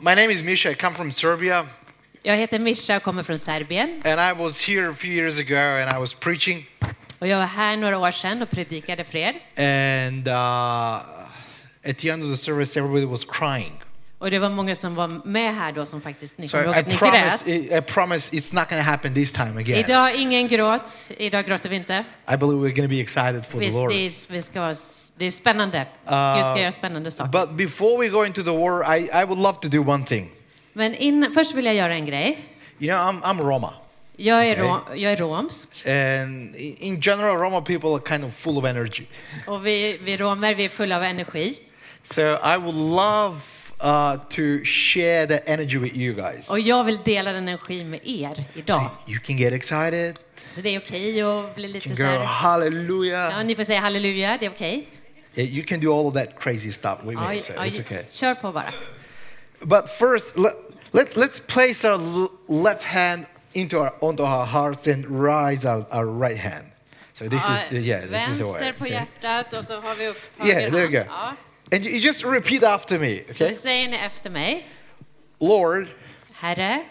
my name is Misha. I come from Serbia, Jag heter Mischa och kommer från Serbien. and I was here a few years ago, and I was preaching, Och jag var här några år sedan och predikade för er. and uh, at the end of the service, everybody was crying. Och det var många som var med här då som faktiskt, ni So kommer ihåg I att ni promise, grät. I promise, it's not to happen this time again. Idag ingen gråt, idag gråter vi inte. I believe we're going to be excited for the Visst, Lord. det är, vi ska, vara- det är spännande. Gud ska göra spännande saker. But before we go into the word, I, I would love to do one thing. Men in, först vill jag göra en grej. You know, I'm, I'm Roma, Jag är, Okej. ro, jag är romsk and i- in general, Roma people are kind of full of energy. och vi, vi romer vi är fulla av energi. So I would love uh, to share the energy with you guys. Och jag vill dela den energin med er idag. So you can get excited, Så det är okej att bli you lite can så go här... hallelujah. Ja, ni får säga halleluja, det är okej. Yeah, You can do all of that crazy stuff with Ja, me, so ja, it's okay. Kör på bara. But first, let, let, let's place our left hand into our, onto our hearts and rise our, our right hand. So this is the, yeah, this is the way. Vänster på okay? hjärtat och så har vi upp Yeah, höger there you hand. go. Ja. And you just repeat after me, okay? säger ni efter mig. Lord, Herre,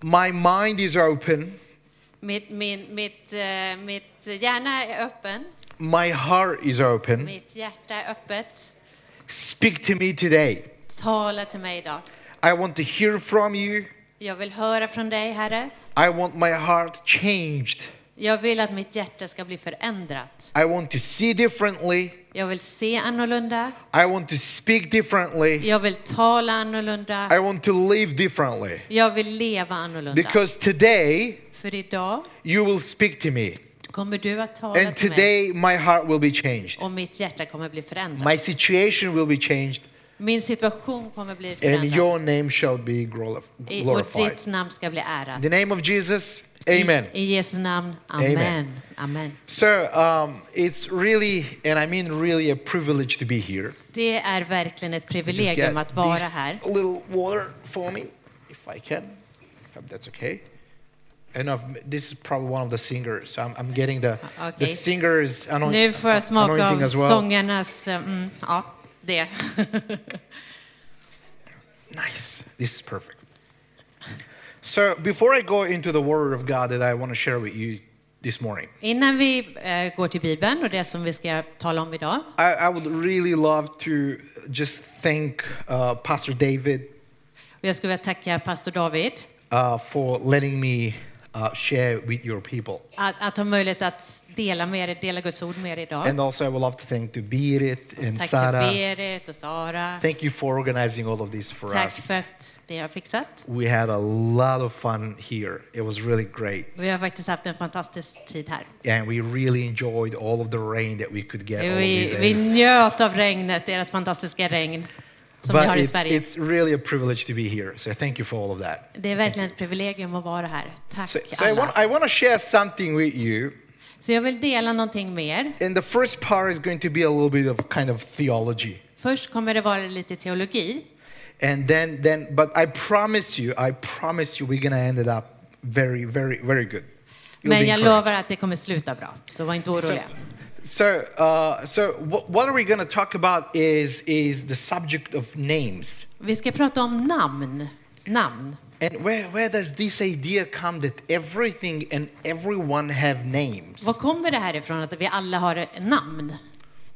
my mind is open, mitt, min, mitt, eh, mitt hjärna är öppen, my heart is open. mitt hjärta är öppet. Speak to me today. Tala till mig idag. I want to hear from you. Jag vill höra från dig, Herre. I want my heart changed. Jag vill att mitt hjärta ska bli förändrat. I want to see differently. Jag vill se annorlunda. I want to speak differently. Jag vill tala annorlunda. I want to live differently. Jag vill leva annorlunda. Because today För idag you will speak to me. kommer du att tala And till mig my heart will be changed. och mitt hjärta kommer bli förändrat. My situation will be changed. Min situation kommer bli And förändrad. your name shall be glorif- I- Och glorified. ditt namn ska bli ärat. In the name of Jesus, amen. I, I Jesu namn. Amen. Amen. Amen. So um, it's really, and I mean really, a privilege to be here. Det är verkligen ett privilegium att vara här. little water for me, if I can. Hope that's okay. And I've, this is probably one of the singers. I'm, I'm getting the, the Okay. singers anoint, Nu får jag smaka av well. sångarnas... Mm, ja, det. Nice. This is perfect. So before I go into the Word of God that I want to share with you this morning, Innan vi eh, går till Bibeln och det som vi ska tala om idag. I, I would really love to just thank uh, Pastor David och jag skulle vilja tacka pastor David. uh, for letting me uh, share with your people. att, att ha möjlighet att dela med er, dela Guds ord med er idag. And also I would love to thank to Berit and Tack till Sarah. Berit och Sara. Thank you for organizing all of this for Tack us. för att det har fixat. We had a lot of fun here. It was really great. Vi har faktiskt haft en fantastisk tid här. And we really enjoyed all of the rain that we could get all Vi, these vi days. njöt av regnet, ert fantastiska regn som vi But har i it's, Sverige. it's really a privilege to be here. So thank you for all of that. Det är verkligen ett privilegium att vara här. Tack So, so I, alla. want, I want to share something with you. Så jag vill dela någonting med er. And the first part is going to be a little bit of kind of theology. Först kommer det vara lite teologi. And then, then, but I promise you, I promise you, we're to end it up very, very, very good. You'll Men jag lovar att det kommer sluta bra, så var inte oroliga. so, uh, so what, are we going to talk about is, is the subject of names. Vi ska prata om namn. Namn. And where, where does this idea come that everything and everyone have names? Var kommer det här ifrån att vi alla har namn?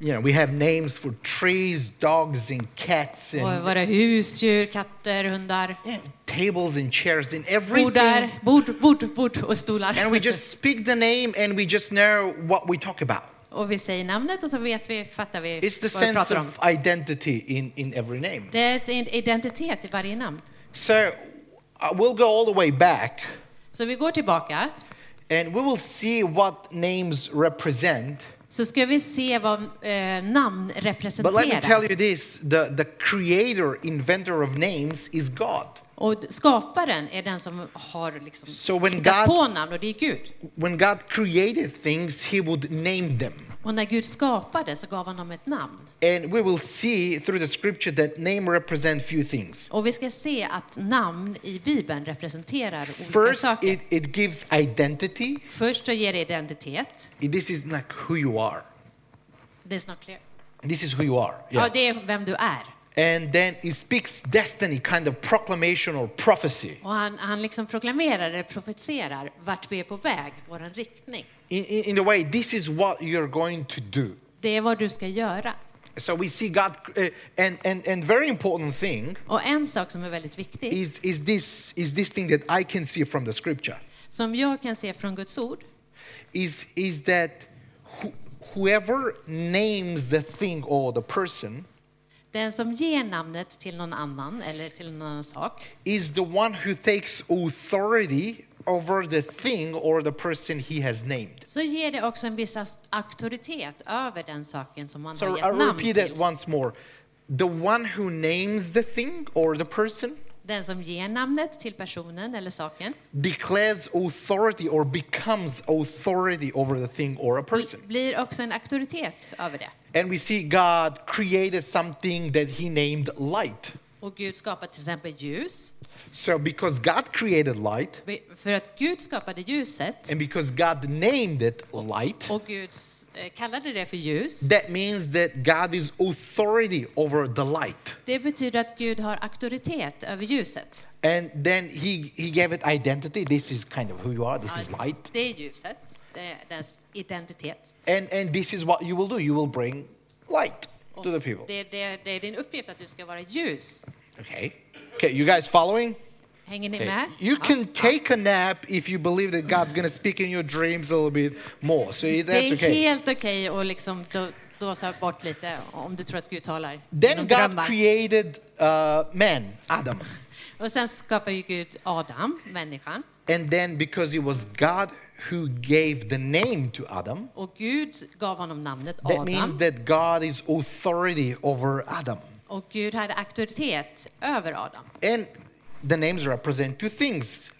You know, we have names for trees, dogs, and cats, and våra husdjur, katter, hundar, yeah, tables and chairs, and everything. bordar, bord, bord, bord och stolar. And we just speak the name and we just know what we talk about. Och vi säger namnet och så vet vi, fattar vi It's the vad vi sense pratar om. of identity in, in every name. Det är en identitet i varje namn. So uh, we'll go all the way back Så vi går tillbaka, and we will see what names represent. så ska vi se vad eh, namn But let me representerar. tell you this the, the creator, inventor of names is God. Och skaparen är den som har liksom So when God, på namn och det är Gud. when God created things, he would name them. Och när Gud skapade så gav han dem ett namn. And we will see through the scripture that name represent few things. Och vi ska se att namn i Bibeln representerar olika First, saker. it, it gives identity. Först så ger det identitet. This is like who you are. Det är snart clear. This is who you are. Ja, det är vem du är. And then it speaks destiny, kind of proclamation or prophecy. Och han, han liksom proklamerar eller profetserar vart vi är på väg, vår riktning. In, in, in a way, this is what you're going to do. Det är vad du ska göra. So we see God, uh, and, and, and very important thing Och en sak som är väldigt viktig, is, is, this, is this thing that I can see from the scripture, som jag kan se från Guds ord, is, is that who, whoever names the thing or the person den som ger namnet till någon annan eller till någon annan sak, is the one who takes authority over the thing or the person he has named. så ger det också en viss auktoritet över den saken som man So har gett namn repeat till. it once more. The one who names the thing or the person Den som ger namnet till personen eller saken declares authority or becomes authority over the thing or a person. blir också en auktoritet över det. And we see God created something that he named light. Och Gud skapar till exempel ljus. So because God created light För att Gud skapade ljuset and because God named it light, och Gud eh, kallade det för ljus. that means that God is authority over the light. Det betyder att Gud har auktoritet över ljuset. And then he, he gave it identity. This is kind of who you are. This is light. Det är ljuset, det är dess identitet. And, and this is what you will do. You will bring light to the people. det, det, det är din uppgift att du ska vara ljus. Okay. Okay, you guys following? Hänger ni Okay. med? You can take a nap if you believe that God's going to speak in your dreams a little bit more. So Det that's är okay. helt okej att liksom då- dåsa bort lite om du tror att Gud talar Then God created uh, man, Adam. Och sen skapar ju Gud Adam, människan. And then because it was God who gave the name to Adam, Och Gud gav honom namnet that means that God is authority over Adam. Och Gud hade auktoritet över Adam. And the names represent two things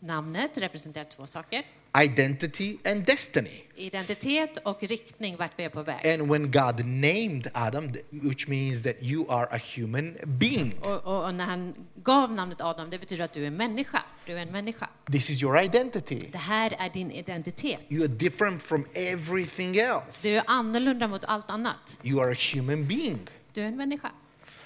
Namnet representerar två saker. Identity and destiny. Identitet och riktning vart vi är på väg. And when God named Adam, which means that you are a human being, Och, och, och när han gav namnet Adam, det betyder att du är människa. Du är en människa. this is your identity. Det här är din identitet. You are different from everything else. Du är annorlunda mot allt annat. You are a human being. Du är en människa.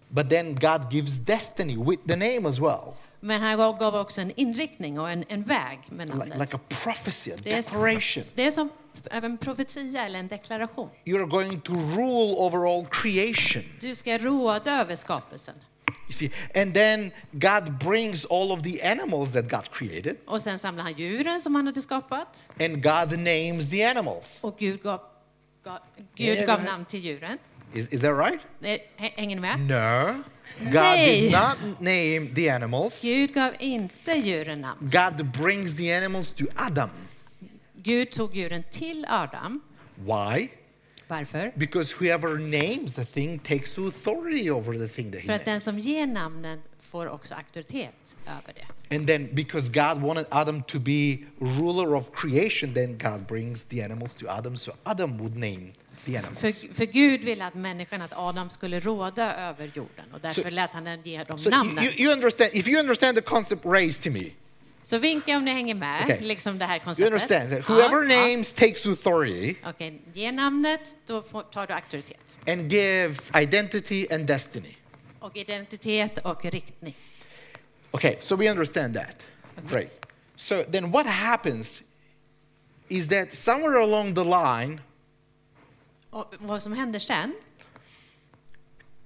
But then God gives destiny with the name as well, Men han gav också en inriktning och en, en väg med like, namnet. like a prophecy, a Det är, declaration. det är som en profetia eller en deklaration. You're going to rule over all creation. Du ska råda över skapelsen. You see, and then God brings all of the animals that God created, Och sen samlar han djuren som han hade skapat. and God names the animals. Och Gud gav, gav, Gud gav namn till djuren. Is, is that right? Hänger ni med? No. God did not name the animals. Gud gav inte djuren namn. God brings the animals to Adam. Gud tog djuren till Adam. Why? Varför? Because whoever names the thing takes authority over the thing that he För att den names. som ger namnen får också auktoritet över det. And then because God wanted Adam to be ruler of creation, then God brings the animals to Adam so Adam would name För, för Gud ville att människan, att Adam skulle råda över jorden och därför Så- lät han den ge dem So you, namnen. you, you understand, if you understand the concept, raise to me. Så vinka om ni hänger med, Okej. liksom det här You konceptet. understand that Ja, whoever ja. names takes authority Okej, ge namnet, då tar du auktoritet. and gives identity and destiny. Och identitet och riktning. Okay, so we understand that. Great. So then what happens is that somewhere along the line, Och vad som händer sen,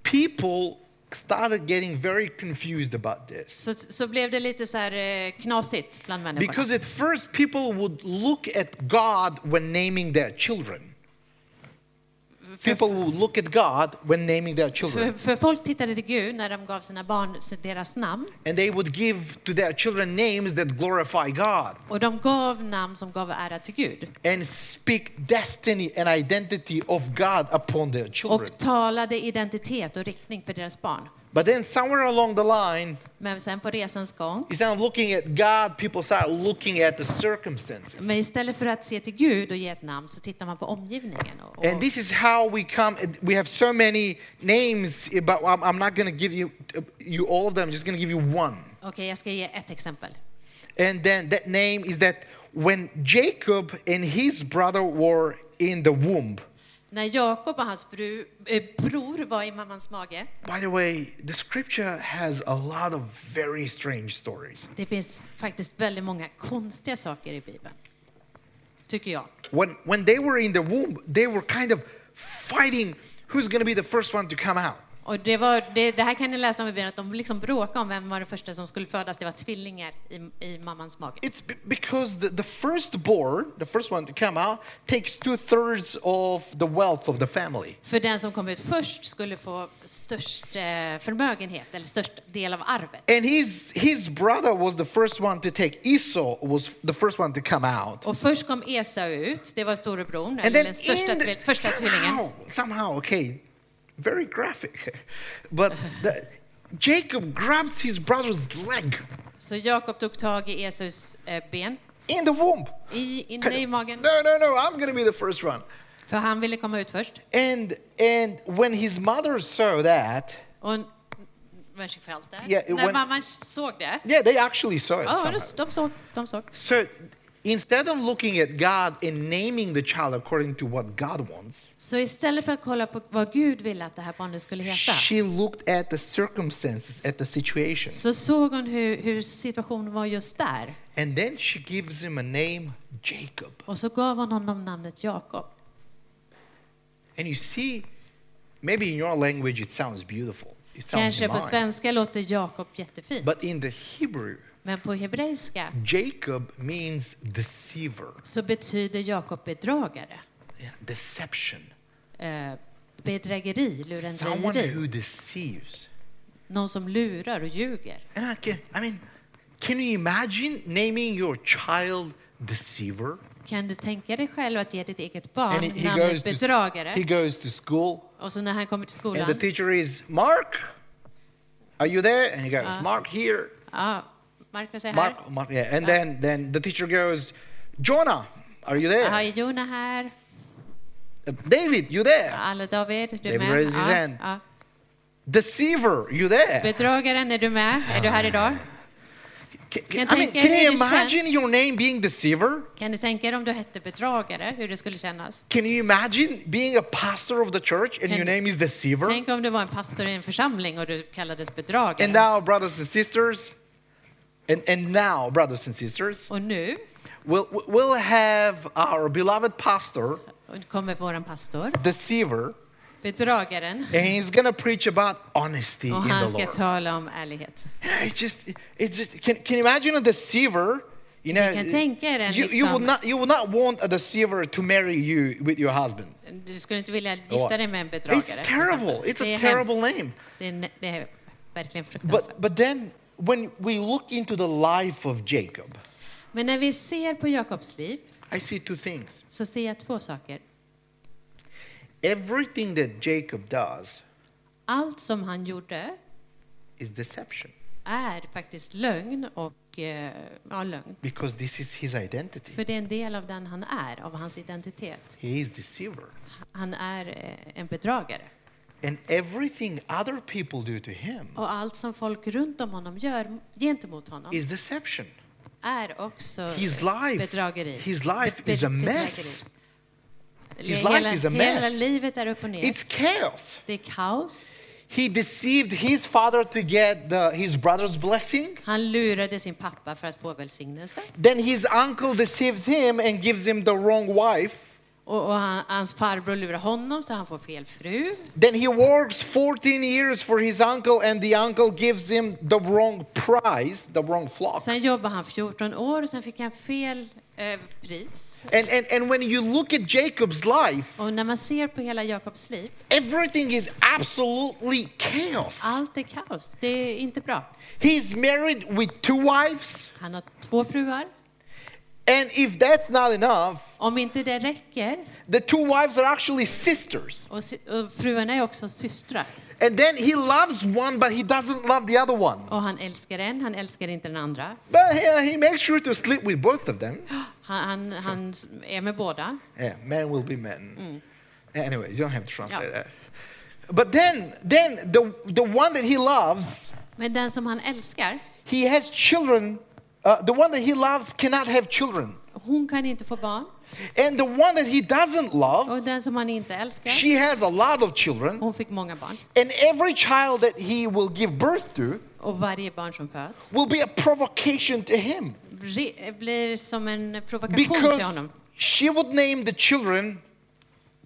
people started getting very confused about this. så, så blev det lite så här eh, knasigt bland människorna. Because at first people would look at God when naming their children. People would look at God when naming their För, children. för folk tittade till Gud när de gav sina barn deras namn. And they would give to their children names that glorify God Och de gav namn som gav ära till Gud. and speak destiny and identity of God upon their children. Och talade identitet och riktning för deras barn. But then somewhere along the line, Men sen på resans gång, instead of looking at God, people start looking at the circumstances. men istället för att se till Gud och ge ett namn så tittar man på omgivningen. Och, och, And this is how we come. We have so many names, but I'm I'm not going to give you you all of them. I'm just going to give you one. Okej, jag ska ge ett exempel. And then that name is that when Jacob and his brother were in the womb, När Jakob och hans bru, eh, bror var i mammans mage, By the way, the scripture has a lot of very strange stories. det finns faktiskt väldigt många konstiga saker i Bibeln. Tycker jag. When, when they were in the womb, they were kind of fighting who's going to be the first one to come out. Och det, var, det, det här kan ni läsa om i Bibeln, att de liksom bråkade om vem var den första som skulle födas. Det var tvillingar i, i mammans mage. It's be- because the, the firstborn, the first one to come out, takes two thirds of the wealth of the family. För den som kom ut först skulle få störst eh, förmögenhet, eller störst del av arvet. And his, his brother was the first one to take. Esau was the first one to come out. Och först kom Esau ut, det var storebror, eller den största, the, första tvillingen. somehow, somehow, okay, very graphic, but the, Jacob grabs his brother's leg Så Jakob tog tag i Esaus eh, ben, in the womb. i, inne i magen, No, no, no, I'm going to be the first one. för han ville komma ut först. And and when his mother saw that, Och when she felt that. Yeah, När when- mamman såg det, yeah, they actually saw it. ja, de, de såg, de såg. So instead of looking at God and naming the child according to what God wants, Så istället för att kolla på vad Gud ville att det här barnet skulle heta, she looked at the circumstances, at the situation, så såg hon hur, hur situationen var just där. and then she gives him a name, Jacob. Och så gav hon honom namnet Jakob. And you see, maybe in your language it sounds beautiful. It sounds Kanske på svenska låter Jakob jättefint, But in the Hebrew, men på hebreiska Jacob means deceiver, så betyder Jakob bedragare. yeah, deception, Eh, bedrägeri, someone lurendrejeri. who deceives. Någon som lurar och ljuger. And I, can, I mean, can you imagine naming your child deceiver? Kan du tänka dig själv att ge ditt eget And barn he, he namnet to, bedragare he goes to school, och så när han kommer till and the skolan, teacher is Mark. Are you there? And he goes, Mark here. ja, Är här, Mark, Mark, yeah. And ah. then then the teacher goes, Jonah, are you there? Jaha, är Jona här, Uh, David, you there? Ah, alla David, du David med? raises his Ja, hand. ja. Deceiver, you there? Bedragaren, är du med? Är du här idag? Can, can- I mean, can you det imagine känns. your name being deceiver? Kan du tänka dig om du hette bedragare, hur det skulle kännas? Can you imagine being a pastor of the church and Can- your name is deceiver? Tänk om du var en pastor i en församling och du kallades bedragare. And now, brothers and sisters, and, and now, brothers and sisters, Och nu we'll, we'll have our beloved pastor, kommer våran pastor, deceiver, bedragaren, and he's to preach about honesty och in han the ska Lord. tala om ärlighet. You know, it's just, it's just. Can, can you imagine a deceiver? You know, Ni kan tänka er en you, you would liksom- not you would not want a deceiver to marry you with your husband. Du skulle inte vilja gifta dig med en bedragare. It's till terrible. exempel. It's a Det är terrible hemskt. name. Det är, det är verkligen fruktansvärt. But but then when we look into the life of Jacob, Men när vi ser på Jakobs liv I see two things. så ser jag två saker. Everything that Jacob does Allt som han gjorde is deception är faktiskt lögn och eh, ja, lögn. because this is his identity. För det är en del av den han är, av hans identitet. He is deceiver. Han är eh, en bedragare. And everything other people do to him Och allt som folk runt om honom gör gentemot honom is deception. är också His life, bedrägeri. his life Be- is a mess. His hela, life is a hela mess. livet är upp och ner. It's chaos. det är kaos. He deceived his father to get the, his brother's blessing. Han lurade sin pappa för att få välsignelse. Then his uncle deceives him and gives him the wrong wife. Och, och han, hans farbror lurar honom så han får fel fru. Then he works 14 years for his uncle, and the uncle gives him the wrong price, the wrong flock. Sen jobbade han 14 år och sen fick han fel eh, pris. And, and, and when you look at Jacob's life, Och när man ser på hela Jakobs liv, everything is absolutely chaos. allt är kaos. Det är inte bra. He's married with two wives, Han har två fruar. And if that's not enough, Om inte det räcker, the two wives are actually sisters. och, och fruarna är också systrar. And then he loves one, but he doesn't love the other one. Och han älskar en, han älskar inte den andra. But he, he makes sure to sleep with both of them. Han, han, han är med båda. Yeah, men will be men. Mm. Anyway, you don't have to translate Yeah. that. But then, then the, the one that he loves, Men den som han älskar, he has children. Uh, the one that he loves cannot have children. hon kan inte få barn. And the one that he doesn't love, Och den som han inte älskar, she has a lot of children. hon fick många barn. And every child that he will give birth to Och varje barn som föds will be a provocation to him. blir som en provokation till Because honom. she would name the children,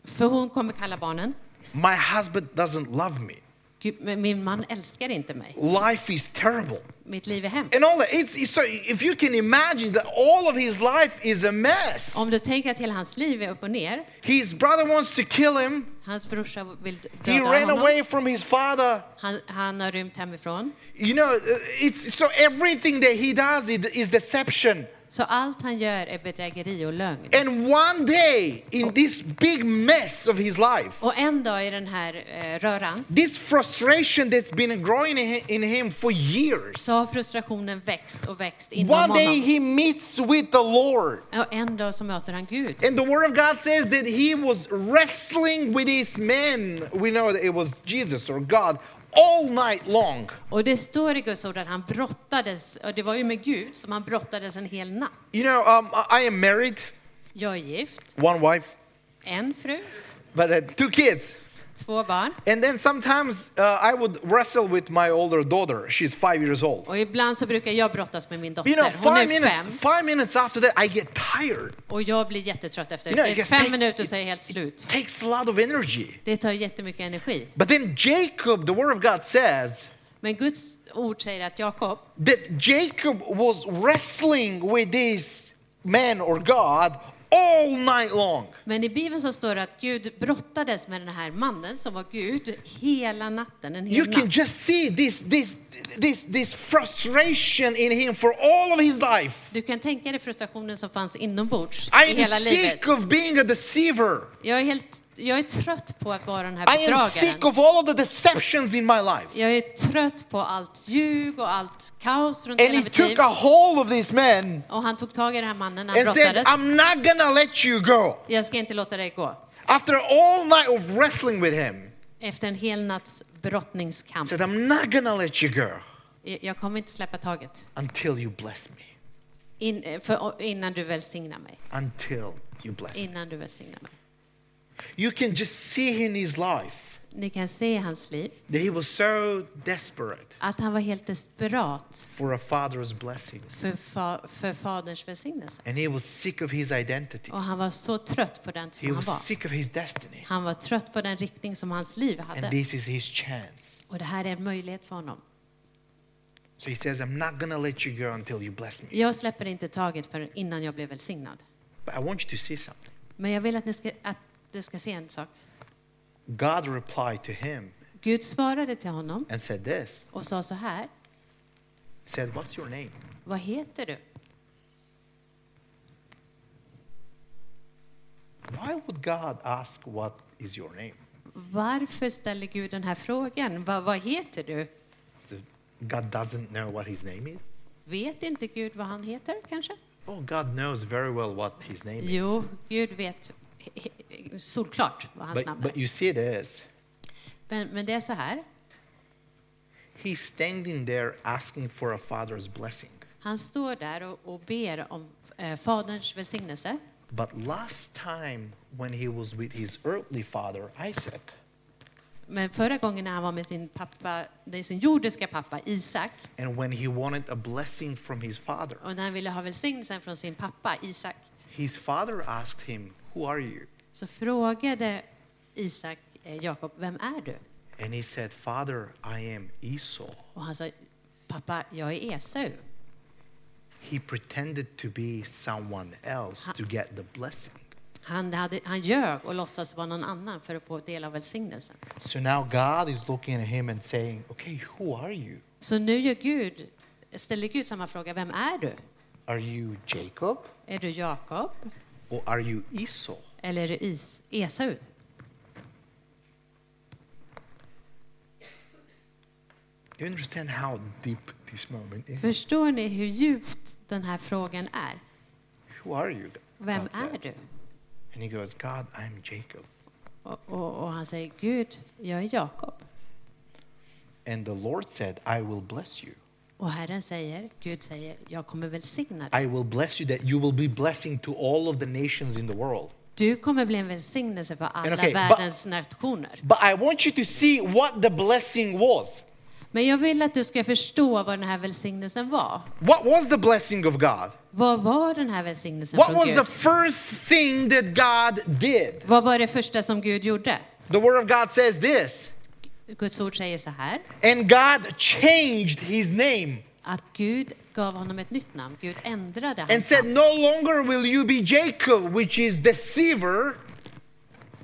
För hon kommer kalla barnen, My husband doesn't love me. "Gud, min man älskar inte mig. Life is terrible. Mitt liv är hemskt. And all that. It's, it's so if you can imagine that all of his life is a mess. Om du tänker att hela hans liv är upp och ner, His brother wants to kill him. hans brorsa vill He ran honom, away from his father. han, han har rymt hemifrån. You know, uh, it's so everything that he does is deception. Så allt han gör är bedrägeri och lögn. And one day in this big mess of his life, Och en dag i den här eh, röran this frustration that's been growing in hi- in him for years, så har frustrationen växt och växt inom one day honom. he meets with the Lord. Och en dag så möter han Gud. And the word of God says that he was wrestling with his men. We know that it was Jesus or God all night long. Och det står i Guds ord att han brottades, och det var ju med Gud som han brottades en hel natt. You know, um, I am married, Jag är gift, one wife, en fru, but uh, two kids. Två barn. And then sometimes uh, I would wrestle with my older daughter. She's five years old. Och ibland så brukar jag brottas med min dotter. You know. Hon five är minutes, fem five minutes after that, I get tired. och jag blir jättetrött efter You know, det. Fem takes- minuter så är jag helt slut. It takes a lot of energy. Det tar jättemycket energi. But then Jacob, the word of God says Men Guds ord säger att Jakob, that Jacob was wrestling with this man or God all night long. men i Bibeln så står det att Gud brottades med den här mannen som var Gud hela natten, en hel You can natt. just see this, this, this, this frustration in him for all of his life. Du kan tänka dig frustrationen som fanns inombords I i hela am livet. sick of being a deceiver. Jag är, helt, jag är trött på att vara den här I am sick bedragaren. of all of the deceptions in my life. Jag är trött på allt ljug och allt kaos runt And hela he mitt liv. took a hold of this man Och han tog tag i den här mannen när han and said, brottades. I'm not gonna let you go. Jag ska inte låta dig gå. After all night of wrestling with him, Efter en hel natts brottningskamp. said, I'm not gonna let you go Jag kommer inte släppa taget until you bless me. in, eh, för, innan du välsignar mig. Until you bless me. Innan du välsignar mig. You can just see in his life Ni kan se i hans liv that he was so desperate att han var helt desperat for a father's blessing. för, fa, för faderns välsignelse. And he was sick of his identity. Och han var så trött på den He som han was var. sick of his destiny. Han var trött på den riktning som hans liv And hade. this is his chance. Och det här är en möjlighet för honom. So he says, I'm not gonna let you go until you bless me. Jag släpper inte taget för innan jag blev välsignad. But I want you to see something. Men jag vill att ni ska, att du ska se en sak. God replied to him Gud svarade till honom and said this. och sa så här. Said, What's your name? Vad heter du? Why would God ask what is your name? Varför ställer Gud den här frågan? Vad, vad heter du? So God doesn't know what his name is? Vet inte Gud vad han heter kanske? Oh, God knows very well what his name Jo, Gud vet solklart vad hans But, namn but är. you see this. Men, men det är så här. He's standing there asking for a father's blessing. Han står där och, och ber om eh, Faderns välsignelse. But last time when he was with his earthly father, Isaac, Men förra gången när han var med sin pappa, sin jordiska pappa Isak, and when he wanted a blessing from his father, och när han ville ha välsignelsen från sin pappa Isak, his father asked him, Who are you? Så frågade Isak eh, Jakob, vem är du? And he said, Father, I am Esau. Och han sa, pappa, jag är Esau. He pretended to be someone else to get the blessing. Han, hade, han ljög och låtsas vara någon annan för att få del av välsignelsen. So now God is looking at him and saying, Okay, who are you? Så nu gör Gud, ställer Gud samma fråga, vem är du? Are you Jacob Är du Jakob or are you Esau? Eller är du Is, Esau? Förstår ni hur djupt den här frågan är? Vem är du? And he goes, God, I'm Jacob. Och, och, och han säger, Gud, jag är Jakob. And the Lord said, I will bless you. Och Herren säger, Gud säger, jag kommer välsigna dig. I will bless you that you will be blessing to all of the nations in the world. Du kommer bli en välsignelse för alla okay, but- världens nationer. But I want you to see what the blessing was. Men jag vill att du ska förstå vad den här välsignelsen var. What was the blessing of God? Vad var den här välsignelsen What was Gud? the first thing that God did? Vad var det första som Gud gjorde? The Word of God says this Guds ord säger så här, And God changed his name att Gud gav honom ett nytt namn. Gud ändrade and hans said, namn. No longer will you be Jacob, which is deceiver.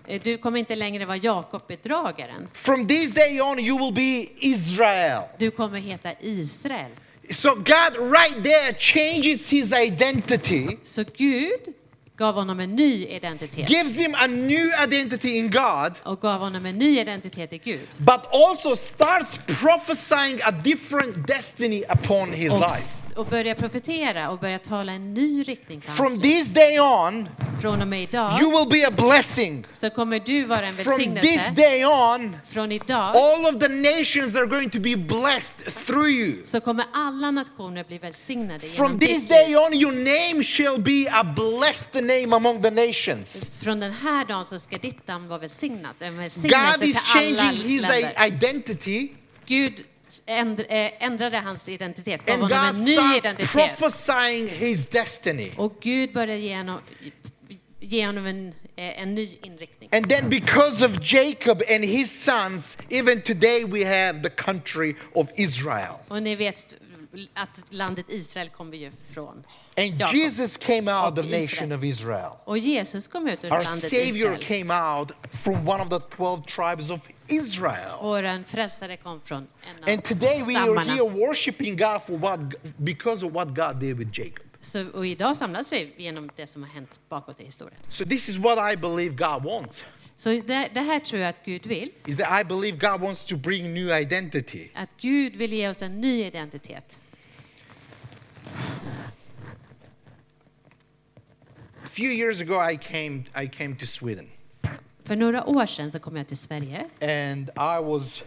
Eh, Du kommer inte längre vara Jakob bedragaren. From this day on, you will be Israel. Du kommer heta Israel. So God, right there, changes his identity, Så Gud gav honom en ny identitet gives him a new identity in God, och gav honom en ny identitet i Gud. but also starts prophesying a different destiny upon his Och, life. och börjar profetera och börjar tala en ny riktning hans From liv. this day on, Från och med idag you will be a blessing. så kommer du vara en From this välsignelse. day on, Från idag all of the nations are going to be blessed through you. så kommer alla nationer bli välsignade genom From this ditt day liv. on, your name shall be a blessed name among the nations. Från den här dagen så ska ditt namn vara välsignat. En God is alla changing his länder. identity, Gud änd- eh, ändrade hans identitet, gav and honom God en ny starts identitet. prophesying his destiny. Och Gud började ge honom, ge honom en, eh, en ny inriktning. And then, because of Jacob and his sons, even today we have the country of Israel. Och ni vet att landet Israel kommer ju från And Jakob. Jesus came out of the nation of Israel. Och Jesus kom ut ur Our landet Savior Israel. came out from one of the 12 tribes of Israel. Och den frälsare kom från en av And today we are here worshiping God for what, because of what God did with Jacob. Så, och idag samlas vi genom det som har hänt bakåt i historien. So this is what I believe God wants. Så det, det här tror jag att Gud vill. Is that I believe God wants to bring new identity. Att Gud vill ge oss en ny identitet. A few years ago I came I came to Sweden För några år sedan så kom jag till Sverige and I was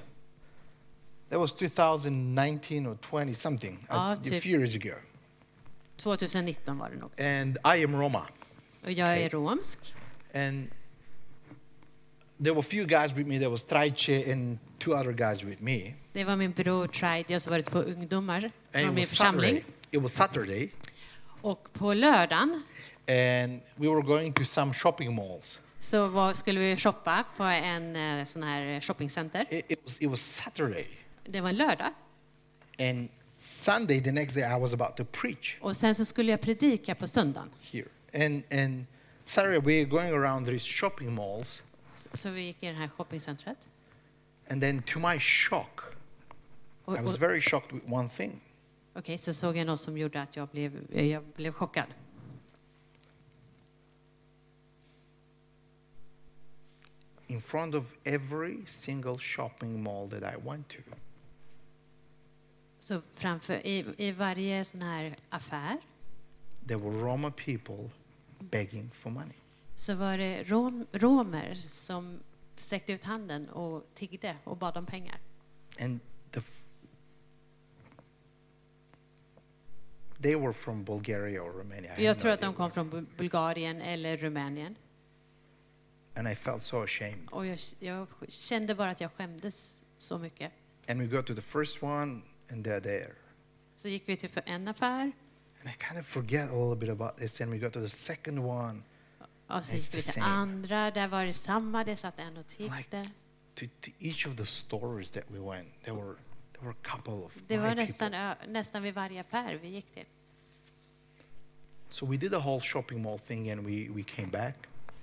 that was 2019 or 20 something a, Ja, a typ. few years ago. 2019 var det nog. And I am Roma. Och jag är romsk. And there were a few guys with me. There was Traiche and two other guys with me. Det var min bror Tride och så var det två ungdomar från min församling. Saturday. It was Saturday. Och på lördagen And we were going to some shopping malls. så var, skulle vi shoppa på en eh, sån här shoppingcenter. It, it was it was Saturday. Det var en lördag. And Sunday, the next day, I was about to preach Och sen så skulle jag predika på söndagen. here. And and Saturday we are going around these shopping malls. Så- Så vi gick i det här shoppingcentret. And then to my shock, Och, I was och, very shocked with one thing. Okej, så såg jag något som gjorde att jag blev, jag blev chockad. In front of every single shopping mall that I went to, Så framför, i, i varje sån här affär there were Roma people begging for money. så var det rom, romer som sträckte ut handen och tiggde och bad om pengar. And the they were from Bulgaria or Romania. I Jag no tror att de kom från Bu- Bulgarien eller Rumänien. And I felt so ashamed. Och jag, jag kände bara att jag skämdes så mycket. And we go to the first one, and they're there. Så gick vi till för en affär And I kind of forget a little bit about this. And we go to the second one. och så gick vi till same. andra. Där var det samma, det satt en och Like tiggde. to, to each of the stores that we went, there were Det var nästan, nästan vid varje affär vi gick till. So we did the whole shopping mall thing, and we we came back.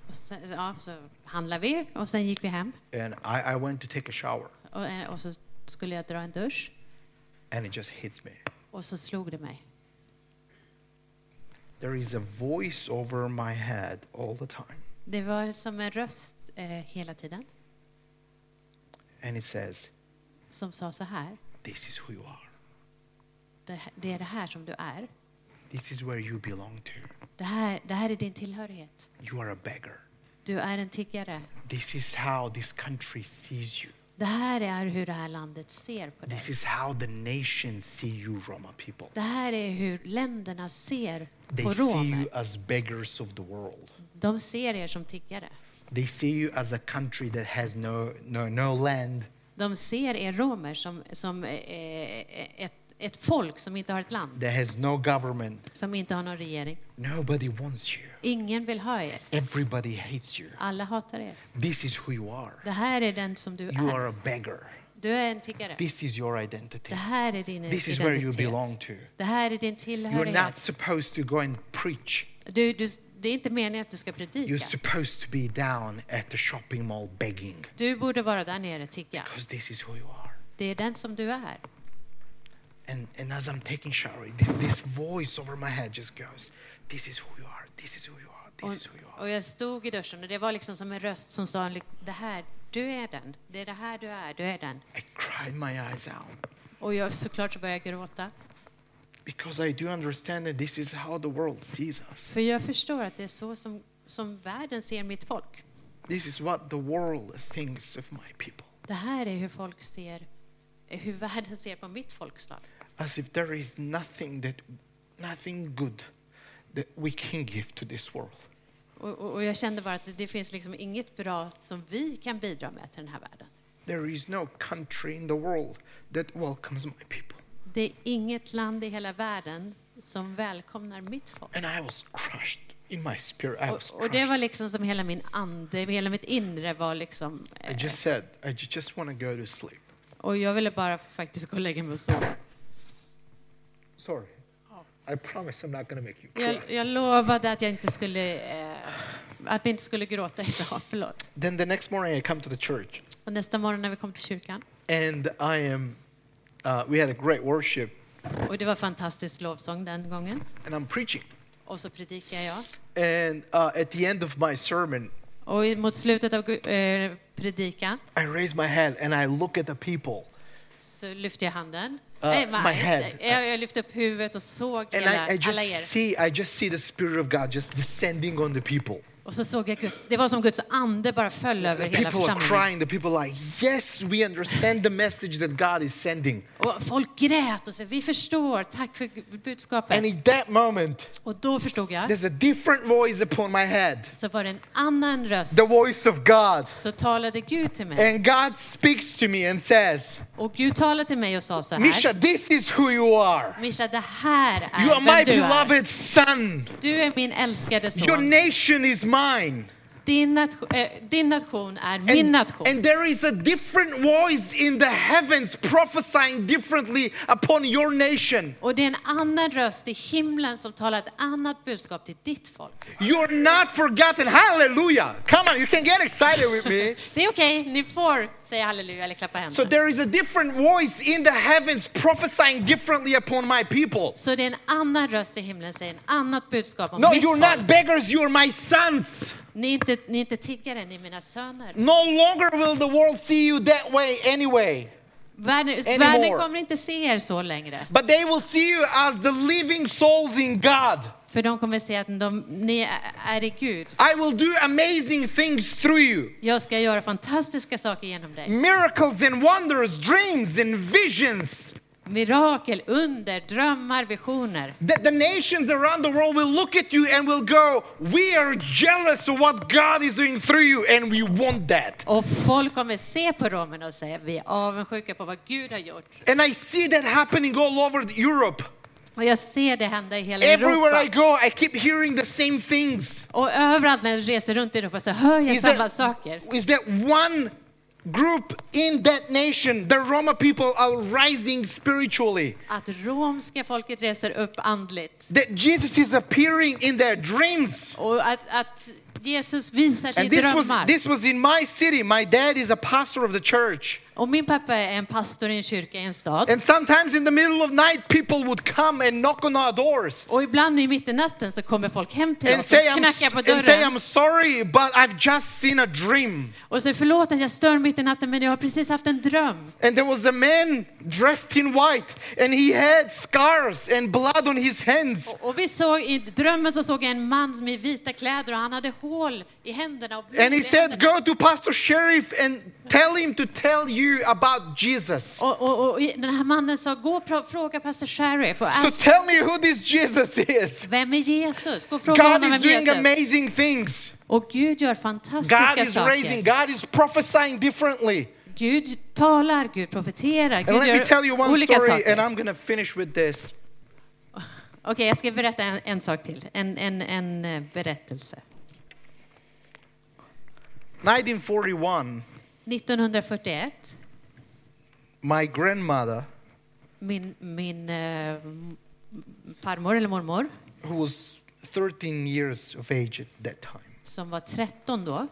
Och sen, ja, så handlade vi och sen gick vi hem. And I, I went to take a shower, Och, eh, och så skulle jag dra en dusch and it just hits me. och så slog det mig. There is a voice over my head all the time, Det var som en röst eh, hela tiden and it says, som sa så här. "This is who you are. Det, det är det här som du är. This is where you belong to. Det här, det här är din tillhörighet. You are a beggar. Du är en tiggare. This is how this country sees you. Det här är hur det här landet ser på dig. This is how the nations see you, Roma people. Det här är hur länderna ser They på see you romer. as beggars of the world. De ser er som tiggare. They see you as a country that has no, no, no land, De ser er romer som, som ett, ett folk som inte har ett land, that has no government. som inte har någon regering. Nobody wants you. Ingen vill ha er. Everybody hates you. Alla hatar er. This is who you are. Det här är den som du You är. are a beggar. Du är en tiggare. This is your identity. Det här är din This is where you identitet. belong to. Det här är din You're not tillhörighet. supposed to go and preach. Du, du, det är inte meningen att du ska predika. You're supposed to be down at the shopping mall begging Du borde vara där nere och tigga. because this is who you are. Det är den som du är. And, and as I'm taking shower, th- this voice over my head just goes, This is who you are. This is who you are. Och, This is who you are. och jag stod i duschen och det var liksom som en röst som sa det här, du är den. Det är det här du är, du är den. I cried my eyes out Och jag, såklart så började jag gråta. Because I do understand that this is how the world sees us. För jag förstår att det är så som, som världen ser mitt folk. This is what the world thinks of my people. Det här är hur folk ser, hur världen ser på mitt folkslag. As if there is nothing that, nothing good that we can give to this world. Och, och, och jag kände bara att det, finns liksom inget bra som vi kan bidra med till den här världen. There is no country in the world that welcomes my people. Det är inget land i hela världen som välkomnar mitt folk. And I was crushed in my spirit. I was Och, och det var liksom som hela min ande, hela mitt inre var liksom... I Eh, just said, I ju- just want to go to sleep. och jag ville bara faktiskt gå och lägga mig och sova. Sorry. I promise I'm not to make you cry. Jag, jag lovade att jag inte skulle... Eh, att vi inte skulle gråta idag, förlåt. Then the next morning I come to the church Och nästa morgon när vi kom till kyrkan, and I am, uh, we had a great worship och det var fantastisk lovsång den gången, and I'm preaching. och så predikar jag. And uh, at the end of my sermon, Och i- mot slutet av eh, predikan I raise my hand and I look at the people. så lyfte jag handen. Uh, Nej, my head. Jag, jag lyfte upp huvudet och såg And hela, I, I alla er. see, I just see the Spirit of God just descending on the people. Och så såg jag Guds, det var som Guds ande bara föll över The hela people are församlingen. crying. The people are like, yes, we understand the message that God is sending. Och folk grät och sa, vi förstår, tack för budskapet. And in that moment, Och då förstod jag, there's a different voice upon my head, så var det en annan röst. the voice of God. Så talade Gud till mig. And God speaks to me and says, Och Gud talade till mig och sa så Misha, här. this is who you are. Misha, det här You are är my vem du är. beloved son. Du är min älskade Your son. nation is mine. Din, nation, eh, din nation är min And, nation. and there is a different voice in the heavens prophesying differently upon your nation. Och det är en annan röst i himlen som talar ett annat budskap till ditt folk. You're not forgotten. Hallelujah. Come on, you can get excited with me. Det är okej, ni får säga halleluja eller klappa So händerna. there is a different voice in the heavens prophesying differently upon my people. Så det är en annan röst i himlen säger ett annat budskap om No, mitt you're folk. not beggars, you're my sons. Ni är, inte, ni är inte tiggare, ni är mina söner. No longer will the world see you that way anyway. Världen, världen kommer inte se er så längre. But they will see you as the living souls in God. För de kommer se att de, ni är- i Gud. I will do amazing things through you. Jag ska göra fantastiska saker genom dig. Miracles and wonders, dreams and visions. Mirakel, under, drömmar, visioner. That the nations around the world will look at you and will go, We are jealous of what God is doing through you, and we want that. Och folk kommer se på romerna och säga vi är avundsjuka på vad Gud har gjort. And I see that happening all over Europe. Och jag ser det hända i hela Everywhere I Europa. go, I keep hearing the same things. Och överallt när jag reser runt i Europa så hör jag Is samma that, saker. is that one group in that nation, the Roma people, are rising spiritually? Att romska folket reser upp andligt. That Jesus is appearing in their dreams. Och att, att Jesus visar sig i this was, drömmar. this was in my city. My dad is a pastor of the church. Och min pappa är en pastor i en kyrka i en stad. And sometimes in the middle of night, people would come and knock on our doors Och ibland i mitt i natten så kommer folk hem till and oss och knackar på and say, dörren. I'm sorry, but I've just seen a dream. Och säger förlåt att jag stör mitt i natten men jag har precis haft en dröm. And there was a man dressed in white, and he had scars and blood on his hands. Och vi såg i drömmen så såg jag en man med vita kläder och han hade hål i händerna och blod And he said. Go to Pastor Sheriff and tell him to tell you about Jesus. Och, och, och den här mannen sa, gå och pro- fråga pastor Sheriff och So tell me who this Jesus is. vem är Jesus? Gå och fråga God is doing Jesus amazing things. Och Gud gör God is raising. God is prophesying differently. Gud talar, Gud profeterar, And Gud let me tell you gör one olika story, and saker. I'm going to finish with this. Okej, jag ska berätta en, en sak till. En, en, en eh, berättelse. 1941, 1941, my grandmother, min, min eh, farmor eller mormor, who was 13 years of age at that time, som var 13 då,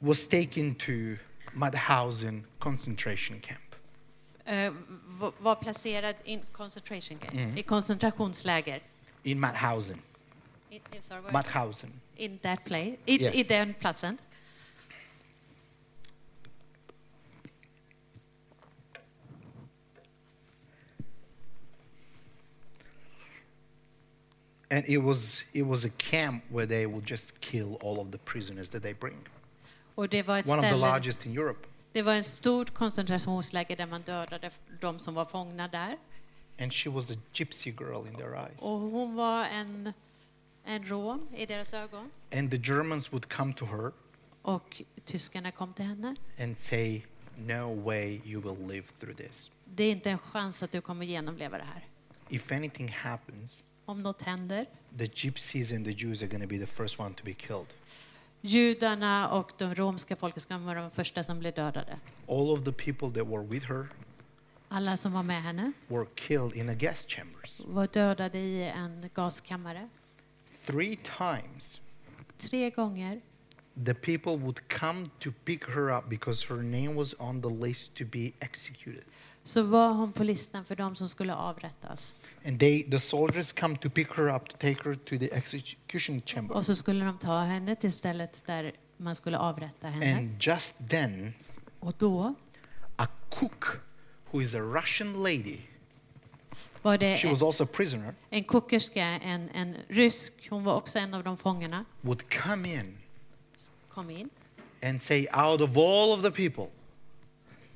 was taken to Mauthausen concentration camp. eh, var- placerad in concentration camp, Mm. i koncentrationsläger. In Mauthausen. In, in, sorry, where? Mauthausen. in that place, i, Yes. i den platsen. And it was, it was a camp where they would just kill all of the prisoners that they bring. Och det var ett One of the ställe, largest in Europe. det var ett stort koncentrationsläger där man dödade de som var fångna där. And she was a gypsy girl in their eyes. Och hon var en, en rom i deras ögon. And the Germans would come to her Och tyskarna kom till henne. and say, No way you will live through this. Det är inte en chans att du kommer genomleva det här. If anything happens, Om något händer, the gypsies and the Jews are going to be the first one to be killed. judarna och de romska folket ska vara de första som blir dödade. All of the people that were with her Alla som var med henne were killed in the gas chambers. var dödade i en gaskammare. Three times, Tre gånger the people would come to pick her up because her name was on the list to be executed. Så var hon på listan för de som skulle avrättas. And they, the soldiers come to pick her up to take her to the execution chamber. Och så skulle de ta henne till stället där man skulle avrätta henne. And just then, Och då a cook, who is a Russian lady, var det she was also a prisoner, en kokerska, en, en rysk, hon var också en av de fångarna, would come in kom in and say, out of all of the people,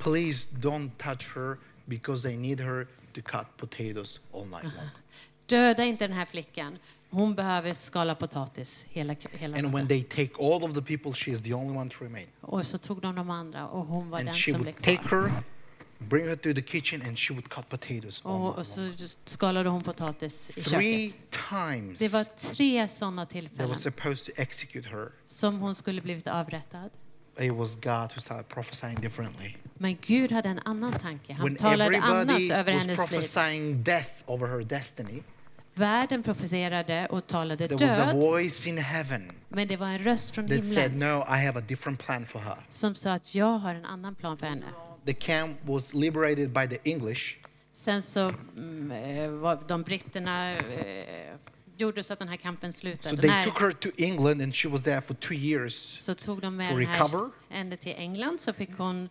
please don't touch her because they need her to cut potatoes all night long. Döda inte den här flickan. Hon behöver skala potatis hela, hela And when they take all of the people, she is the only one to remain. Och så tog de de andra och hon var And den she som blev would take kvar. her, bring her to the kitchen, and she would cut potatoes all Och, och så skalade hon potatis i Three köket. times Det var tre sådana they tillfällen were supposed to execute her. som hon skulle blivit avrättad. It was God who started prophesying differently. Men Gud hade en annan tanke. Han When talade annat över was hennes liv. death over her destiny, Världen profeterade och talade there was a död, voice in heaven men det var en röst från that said, himlen No, I have a different plan for her. som sa att jag har en annan plan för henne. The camp was liberated by the English, Sen så mm, eh, var de britterna eh, gjorde så att den här kampen so slutade. they När, took her to England and she was there for two years. så tog de med to recover. ända till England så fick hon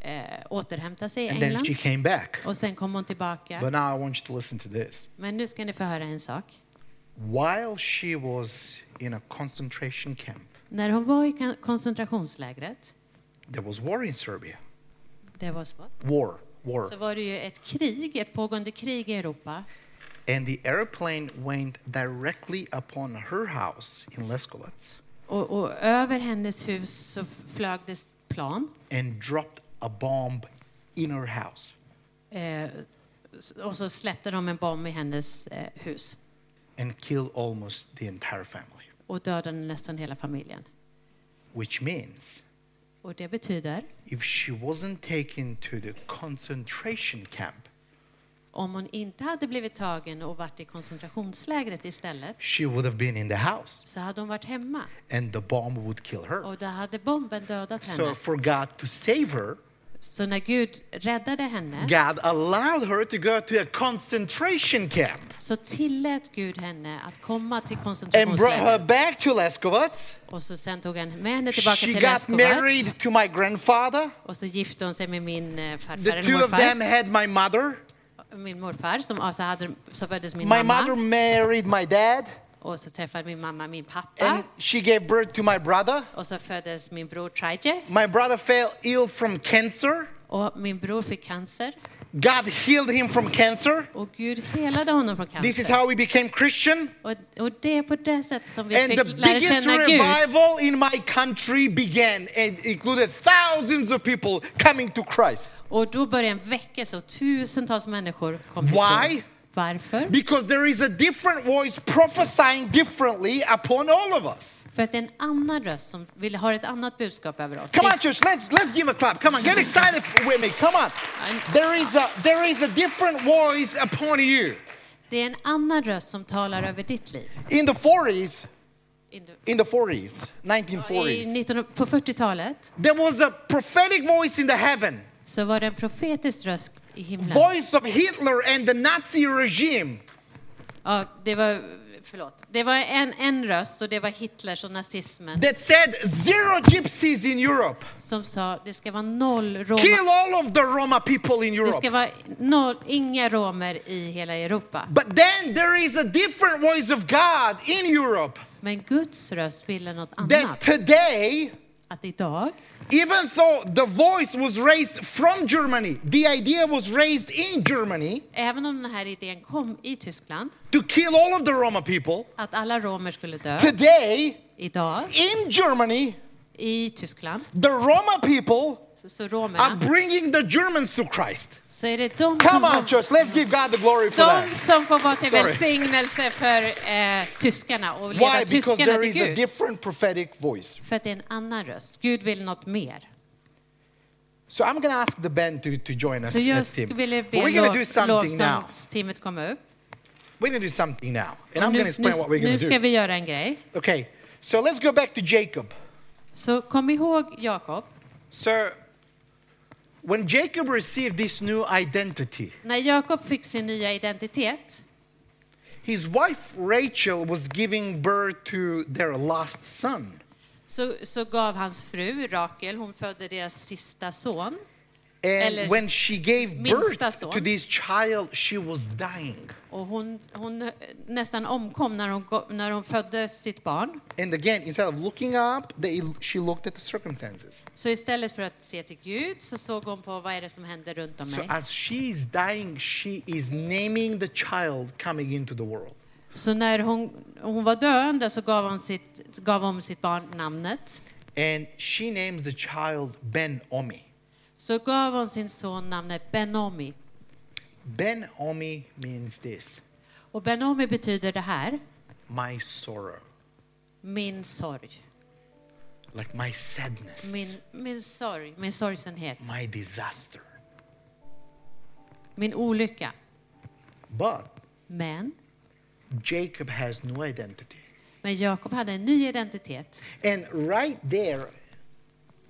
eh, återhämta sig i And then England. she came back. Och sen kom hon tillbaka. But now I want you to listen to this. Men nu ska ni få höra en sak. While she was in a concentration camp, När hon var i koncentrationslägret, there was war in Serbia. det var så, War, war. så var det ju ett krig, ett pågående krig i Europa. And the airplane went directly upon her house in Leskovac Och, och över hennes hus så flög det plan. and dropped a bomb in her house. Eh, och så släppte de en bomb i hennes eh, hus and killed almost the entire family. och dödade nästan hela familjen. Which means Och det betyder, if she wasn't taken to the concentration camp, om hon inte hade blivit tagen och varit i koncentrationslägret istället, she would have been in the house så hade hon varit hemma. and the bomb would kill her. Och då hade bomben dödat So henne. for God to save her, Så när Gud räddade henne God allowed her to go to a concentration camp så tillät Gud henne att komma till and brought her koncentrationslägret. back to Leskovac. Och så sen tog han med henne tillbaka She till got Leskovac. married to my grandfather. Och så gifte hon sig med min eh, farfar, The two of them had my mother. Min morfar, som alltså hade, så föddes min My mother married my dad. Och så träffade min mamma min pappa. and she gave birth to my brother. Och så föddes min bror Traje. My brother fell ill from cancer. Och min bror fick cancer. God healed him from cancer. Och Gud helade honom från This is how we became Christian. Och, och det är på det sättet som vi And the fick lära biggest känna Gud. revival in my country began and included thousands of people coming to Christ. Och då började en väckelse och tusentals människor kom till Why? tro. Varför? Because there is a different voice prophesying differently upon all of us. För att det är en annan röst som vill, har ett annat budskap över oss. Come on, church, let's let's give a clap. Come on, get excited with me. Come on. There is a there is a different voice upon you. Det är en annan röst som talar över ditt liv. In the 40s, In the- in the 40s, I 1940s, 19, på 40-talet there was a prophetic voice in the heaven. Så var det en profetisk röst i himlen. Voice of Hitler and the Nazi regime. Ja, det var, förlåt. Det var en, en röst och det var Hitlers och nazismen that said zero gypsies in Europe. som sa det ska vara noll romer. Kill all of the Roma people in Det Europe. ska vara noll, inga romer i hela Europa. But then there is a different voice of God in Europe Men Guds röst ville något that annat. today, Att idag, even though the voice was raised from Germany, the idea was raised in Germany även om den här idén kom i Tyskland, to kill all of the Roma people, att alla romer skulle dö, today idag in Germany, i Tyskland, the Roma people så, så romerna, bringing the Germans to Christ. så är det de som, Come on, church, let's give God the glory for de that. som får vara till Sorry. välsignelse för eh, tyskarna och leda Why? Because tyskarna there till is a Gud. different prophetic voice. För att det är en annan röst. Gud vill något mer. So I'm going to ask the band to, to join us Så jag team. ville But be we're going to do something now. lovsångsteamet komma upp. We're going to do something now. And I'm nu, going to explain nu, what we're nu going to ska do. vi göra en grej. Okay, so let's go back to Jacob. Så kom ihåg Jakob. So when Jacob received this new identity, När Jakob fick sin nya identitet his wife Rachel was giving birth to their last son. så, så gav hans fru Rakel, hon födde deras sista son. And Eller when she gave birth son. to this child, she was dying. Och hon, hon eh, nästan omkom när hon, när hon födde sitt barn. And again, instead of looking up, they, she looked at the circumstances. Så istället för att se till Gud så såg hon på vad är det som händer runt om So as she is dying, she is naming the child coming into the world. Så när hon, hon var döende så gav hon sitt, gav hon sitt barn namnet. And she names the child Ben Omi. Så gav hon sin son namnet Benomi. Ben Omi means this Och Benomi betyder det här, my sorrow, min sorg. like my sadness, Min, min sorg, min sorgsenhet, my disaster. min olycka. But Men, Jacob has no identity. men Jakob hade en ny identitet. And right there,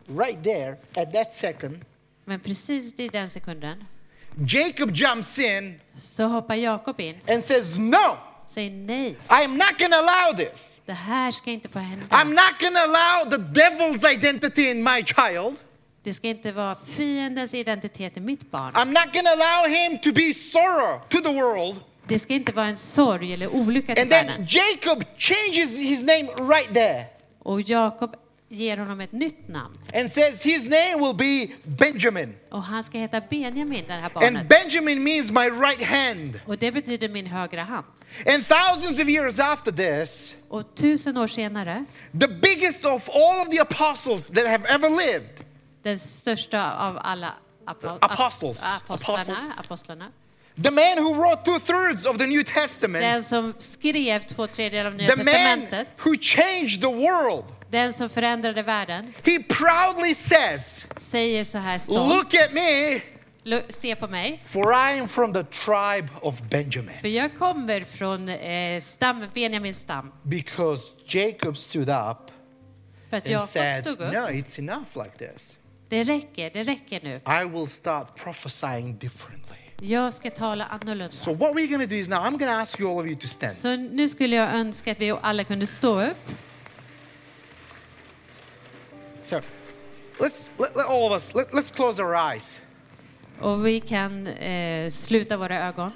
right there, at that second, Men precis i den sekunden Jacob jumps in så hoppar Jakob in and says, No, säger nej, I am not to allow this. det här ska inte få hända. I'm not to allow the devil's identity in my child. Det ska inte vara fiendens identitet i mitt barn. I'm not to allow him to be sorrow to the world. Det ska inte vara en sorg eller olycka till And then världen. Jacob changes his name right there Och Jakob ger honom ett nytt namn. and says his name will be Benjamin. Och han ska heta Benjamin, det här And. Benjamin means my right hand. Och det betyder min högra hand. And thousands of years after this, Och tusen år senare, the biggest of all of the apostles that have ever lived, den största av alla apo- Apostles. apostlarna, apostlarna, the man who wrote two thirds of the New Testament, den som skrev två tredjedelar av Nya the man who changed the world, den som förändrade världen, he proudly says, säger så här stolt, Look at me, "Lu- se på mig, for I am from the tribe of Benjamin. för jag kommer från eh, stam, Benjamins stam. Because Jacob stood up För att Jakob stod upp. No, it's enough like this. Det räcker, det räcker nu. I will start prophesying differently. Jag ska tala annorlunda. So, what we're going to do is now I'm going to ask you all of you to stand. Så nu skulle jag önska att vi alla kunde stå upp. So, let's let, let all of us let, let's close our eyes. Och vi kan eh, sluta våra ögon.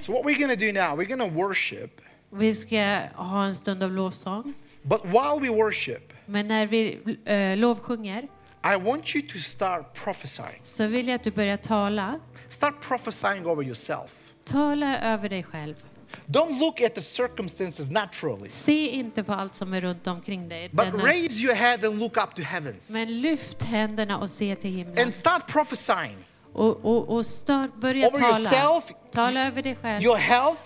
So, what we're going to do now, we're going to worship. Vi ska ha en stund av lovsång. But while we worship, Men när vi eh, lovsjunger I want you to start prophesying. så vill jag att du börjar tala. Start prophesying over yourself. Tala över dig själv. Don't look at the circumstances naturally, Se inte på allt som är runt omkring dig. but Denna- raise your head and look up to heavens Men lyft händerna och se till himlen. and start prophesying Och, och, och start, börja over tala. yourself, Tala över dig själv, your health.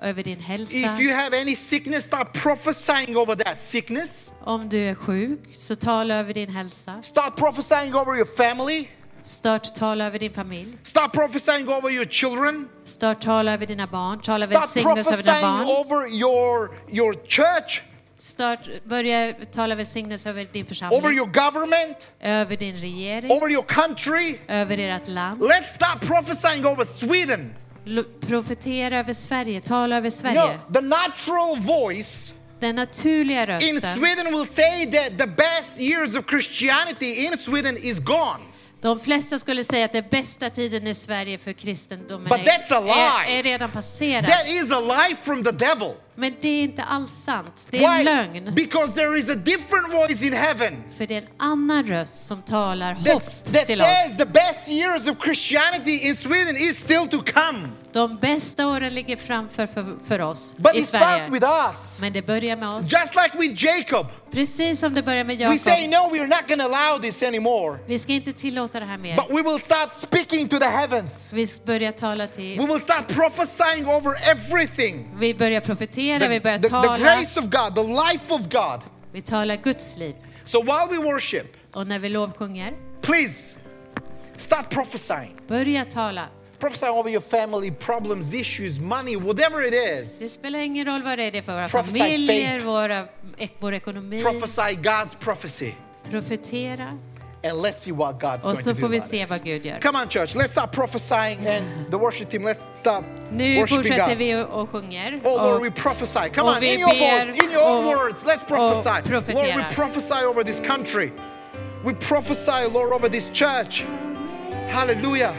över din hälsa. If you have any sickness, start prophesying over that sickness. Om du är sjuk, så tala över din hälsa. Start prophesying over your family. Start tala över din familj. Start prophesying over your children. Start tala över dina barn. Tala välsignelse över dina barn. over your, your church, Start, börja tala välsignelse över din over församling. your government, Över din regering. over your country. Över ert land. Let's start prophesying over Sweden. Lo- Profetera över Sverige. Tala över You Sverige. know, the natural voice Den naturliga in rösten. Sweden will say that the best years of Christianity in Sweden is gone. De flesta skulle säga att den bästa tiden i Sverige för kristendomen But är, that's a lie. är, är redan passerad. That is a lie from the devil. Men det är inte alls sant. Det är Why? lögn. Because there is a different voice in heaven För det är en annan röst som talar hopp that till says oss. the best years of Christianity in Sweden is still to come. De bästa åren ligger framför för, för oss But i it starts Sverige. with us. Men det börjar med oss. Just like with Jacob. Precis som det börjar med We say, Jakob. no, we're not going to allow this anymore. Vi ska inte tillåta det här mer. But we will start speaking to the heavens. Vi börjar tala We till... will start prophesying over everything. Vi börjar profetera, The, vi börjar the- the tala. grace of God, the life of God. Vi talar Guds liv. So while we worship, Och när vi lovsjunger, please start prophesying. börja tala. Prophesy over your family, problems, issues, money, whatever it is. Det spelar ingen roll vad det är för våra Prophesy familjer, faith. våra, vår ekonomi. Prophesy God's prophecy. Profetera. And let's see what God's Och going så to får do vi se vad Gud gör. Come on, church. Let's start prophesying, and the worship team, let's start Nu worshiping fortsätter vi och sjunger. Oh Lord, we prophesy. Come on, in your voice, in your own words, let's prophesy. Lord, we prophesy over this country. We prophesy, Lord, over this church. Hallelujah.